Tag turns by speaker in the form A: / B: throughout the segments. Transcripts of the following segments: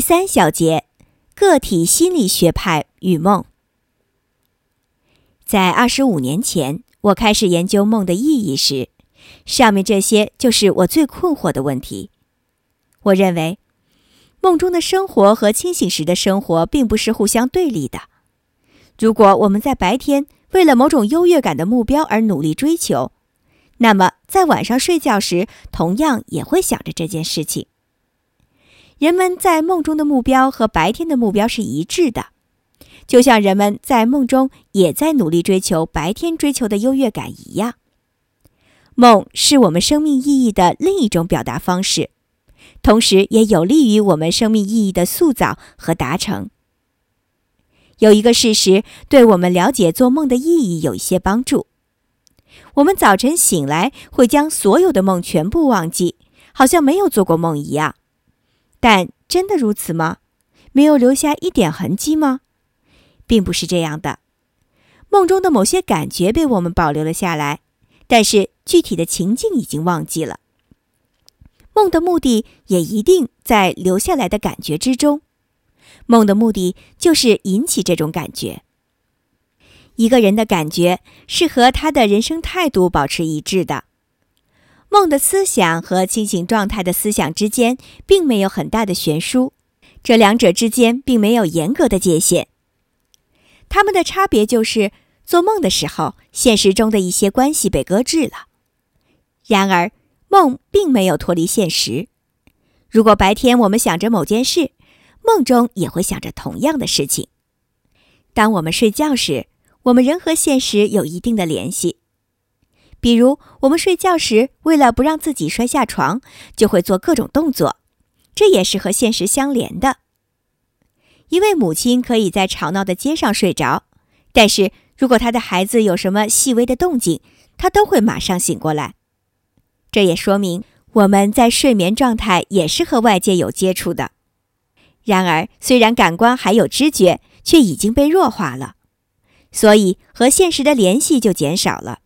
A: 第三小节，个体心理学派与梦。在二十五年前，我开始研究梦的意义时，上面这些就是我最困惑的问题。我认为，梦中的生活和清醒时的生活并不是互相对立的。如果我们在白天为了某种优越感的目标而努力追求，那么在晚上睡觉时，同样也会想着这件事情。人们在梦中的目标和白天的目标是一致的，就像人们在梦中也在努力追求白天追求的优越感一样。梦是我们生命意义的另一种表达方式，同时也有利于我们生命意义的塑造和达成。有一个事实对我们了解做梦的意义有一些帮助：我们早晨醒来会将所有的梦全部忘记，好像没有做过梦一样。但真的如此吗？没有留下一点痕迹吗？并不是这样的。梦中的某些感觉被我们保留了下来，但是具体的情境已经忘记了。梦的目的也一定在留下来的感觉之中。梦的目的就是引起这种感觉。一个人的感觉是和他的人生态度保持一致的。梦的思想和清醒状态的思想之间并没有很大的悬殊，这两者之间并没有严格的界限。它们的差别就是，做梦的时候，现实中的一些关系被搁置了；然而，梦并没有脱离现实。如果白天我们想着某件事，梦中也会想着同样的事情。当我们睡觉时，我们仍和现实有一定的联系。比如，我们睡觉时，为了不让自己摔下床，就会做各种动作，这也是和现实相连的。一位母亲可以在吵闹的街上睡着，但是如果她的孩子有什么细微的动静，她都会马上醒过来。这也说明我们在睡眠状态也是和外界有接触的。然而，虽然感官还有知觉，却已经被弱化了，所以和现实的联系就减少了。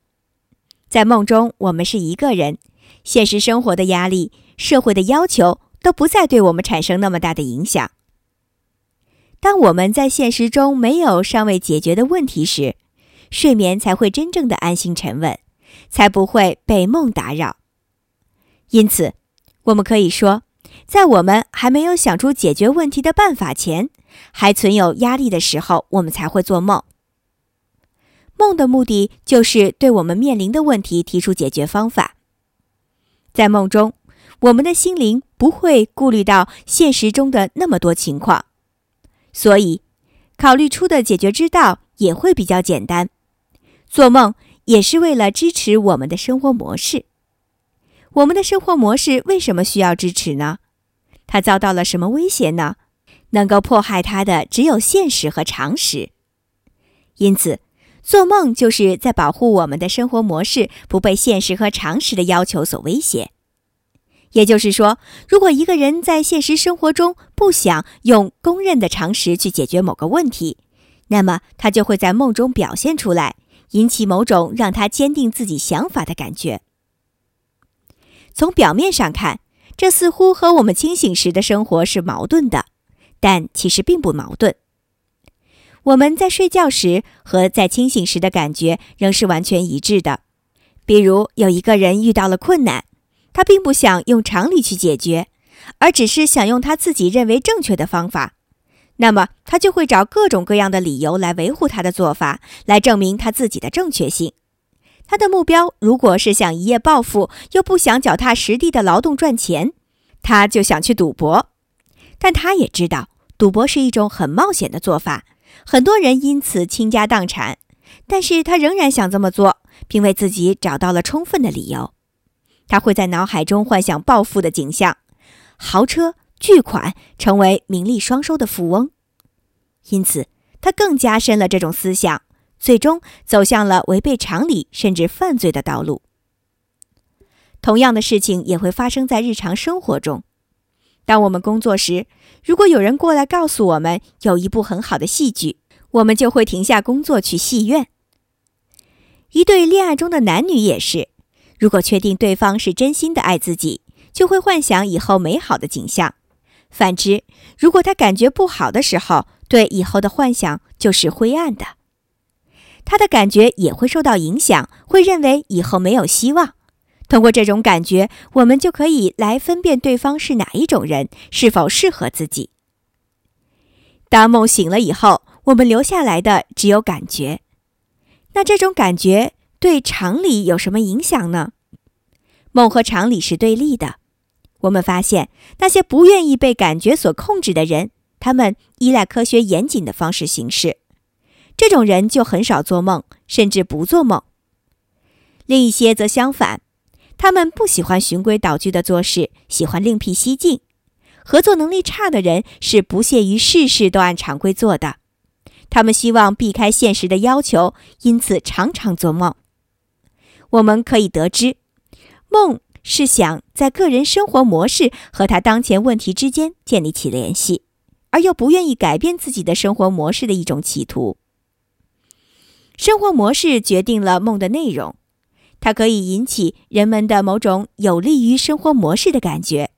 A: 在梦中，我们是一个人，现实生活的压力、社会的要求都不再对我们产生那么大的影响。当我们在现实中没有尚未解决的问题时，睡眠才会真正的安心沉稳，才不会被梦打扰。因此，我们可以说，在我们还没有想出解决问题的办法前，还存有压力的时候，我们才会做梦。梦的目的就是对我们面临的问题提出解决方法。在梦中，我们的心灵不会顾虑到现实中的那么多情况，所以考虑出的解决之道也会比较简单。做梦也是为了支持我们的生活模式。我们的生活模式为什么需要支持呢？它遭到了什么威胁呢？能够迫害它的只有现实和常识。因此。做梦就是在保护我们的生活模式不被现实和常识的要求所威胁。也就是说，如果一个人在现实生活中不想用公认的常识去解决某个问题，那么他就会在梦中表现出来，引起某种让他坚定自己想法的感觉。从表面上看，这似乎和我们清醒时的生活是矛盾的，但其实并不矛盾。我们在睡觉时和在清醒时的感觉仍是完全一致的。比如，有一个人遇到了困难，他并不想用常理去解决，而只是想用他自己认为正确的方法，那么他就会找各种各样的理由来维护他的做法，来证明他自己的正确性。他的目标如果是想一夜暴富，又不想脚踏实地的劳动赚钱，他就想去赌博。但他也知道，赌博是一种很冒险的做法。很多人因此倾家荡产，但是他仍然想这么做，并为自己找到了充分的理由。他会在脑海中幻想暴富的景象，豪车、巨款，成为名利双收的富翁。因此，他更加深了这种思想，最终走向了违背常理甚至犯罪的道路。同样的事情也会发生在日常生活中。当我们工作时，如果有人过来告诉我们有一部很好的戏剧，我们就会停下工作去戏院。一对恋爱中的男女也是，如果确定对方是真心的爱自己，就会幻想以后美好的景象，反之，如果他感觉不好的时候，对以后的幻想就是灰暗的，他的感觉也会受到影响，会认为以后没有希望。通过这种感觉，我们就可以来分辨对方是哪一种人，是否适合自己。当梦醒了以后，我们留下来的只有感觉。那这种感觉对常理有什么影响呢？梦和常理是对立的。我们发现，那些不愿意被感觉所控制的人，他们依赖科学严谨的方式行事。这种人就很少做梦，甚至不做梦。另一些则相反，他们不喜欢循规蹈矩的做事，喜欢另辟蹊径。合作能力差的人是不屑于事事都按常规做的，他们希望避开现实的要求，因此常常做梦。我们可以得知，梦。是想在个人生活模式和他当前问题之间建立起联系，而又不愿意改变自己的生活模式的一种企图。生活模式决定了梦的内容，它可以引起人们的某种有利于生活模式的感觉。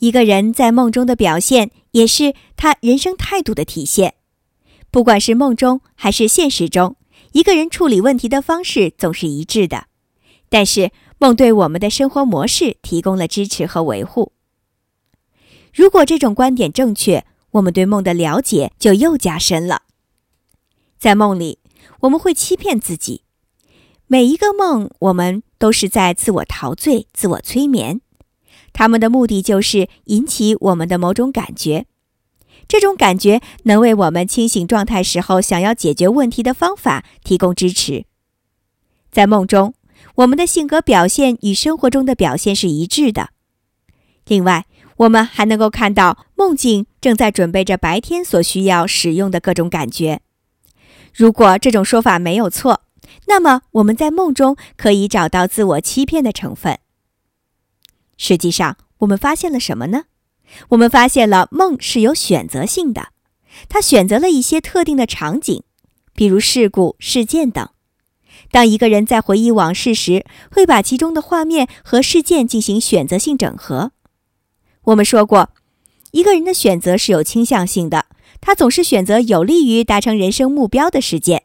A: 一个人在梦中的表现，也是他人生态度的体现。不管是梦中还是现实中，一个人处理问题的方式总是一致的，但是。梦对我们的生活模式提供了支持和维护。如果这种观点正确，我们对梦的了解就又加深了。在梦里，我们会欺骗自己，每一个梦我们都是在自我陶醉、自我催眠。他们的目的就是引起我们的某种感觉，这种感觉能为我们清醒状态时候想要解决问题的方法提供支持。在梦中。我们的性格表现与生活中的表现是一致的。另外，我们还能够看到梦境正在准备着白天所需要使用的各种感觉。如果这种说法没有错，那么我们在梦中可以找到自我欺骗的成分。实际上，我们发现了什么呢？我们发现了梦是有选择性的，它选择了一些特定的场景，比如事故、事件等。当一个人在回忆往事时，会把其中的画面和事件进行选择性整合。我们说过，一个人的选择是有倾向性的，他总是选择有利于达成人生目标的事件。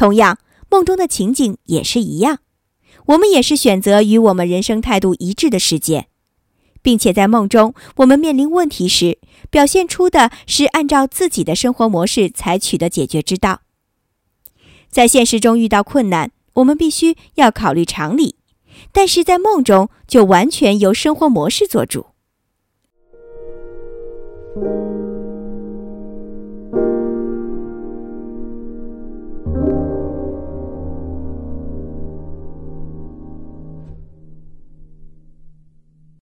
A: 同样，梦中的情景也是一样，我们也是选择与我们人生态度一致的世界，并且在梦中，我们面临问题时，表现出的是按照自己的生活模式采取的解决之道。在现实中遇到困难，我们必须要考虑常理；但是在梦中，就完全由生活模式做主。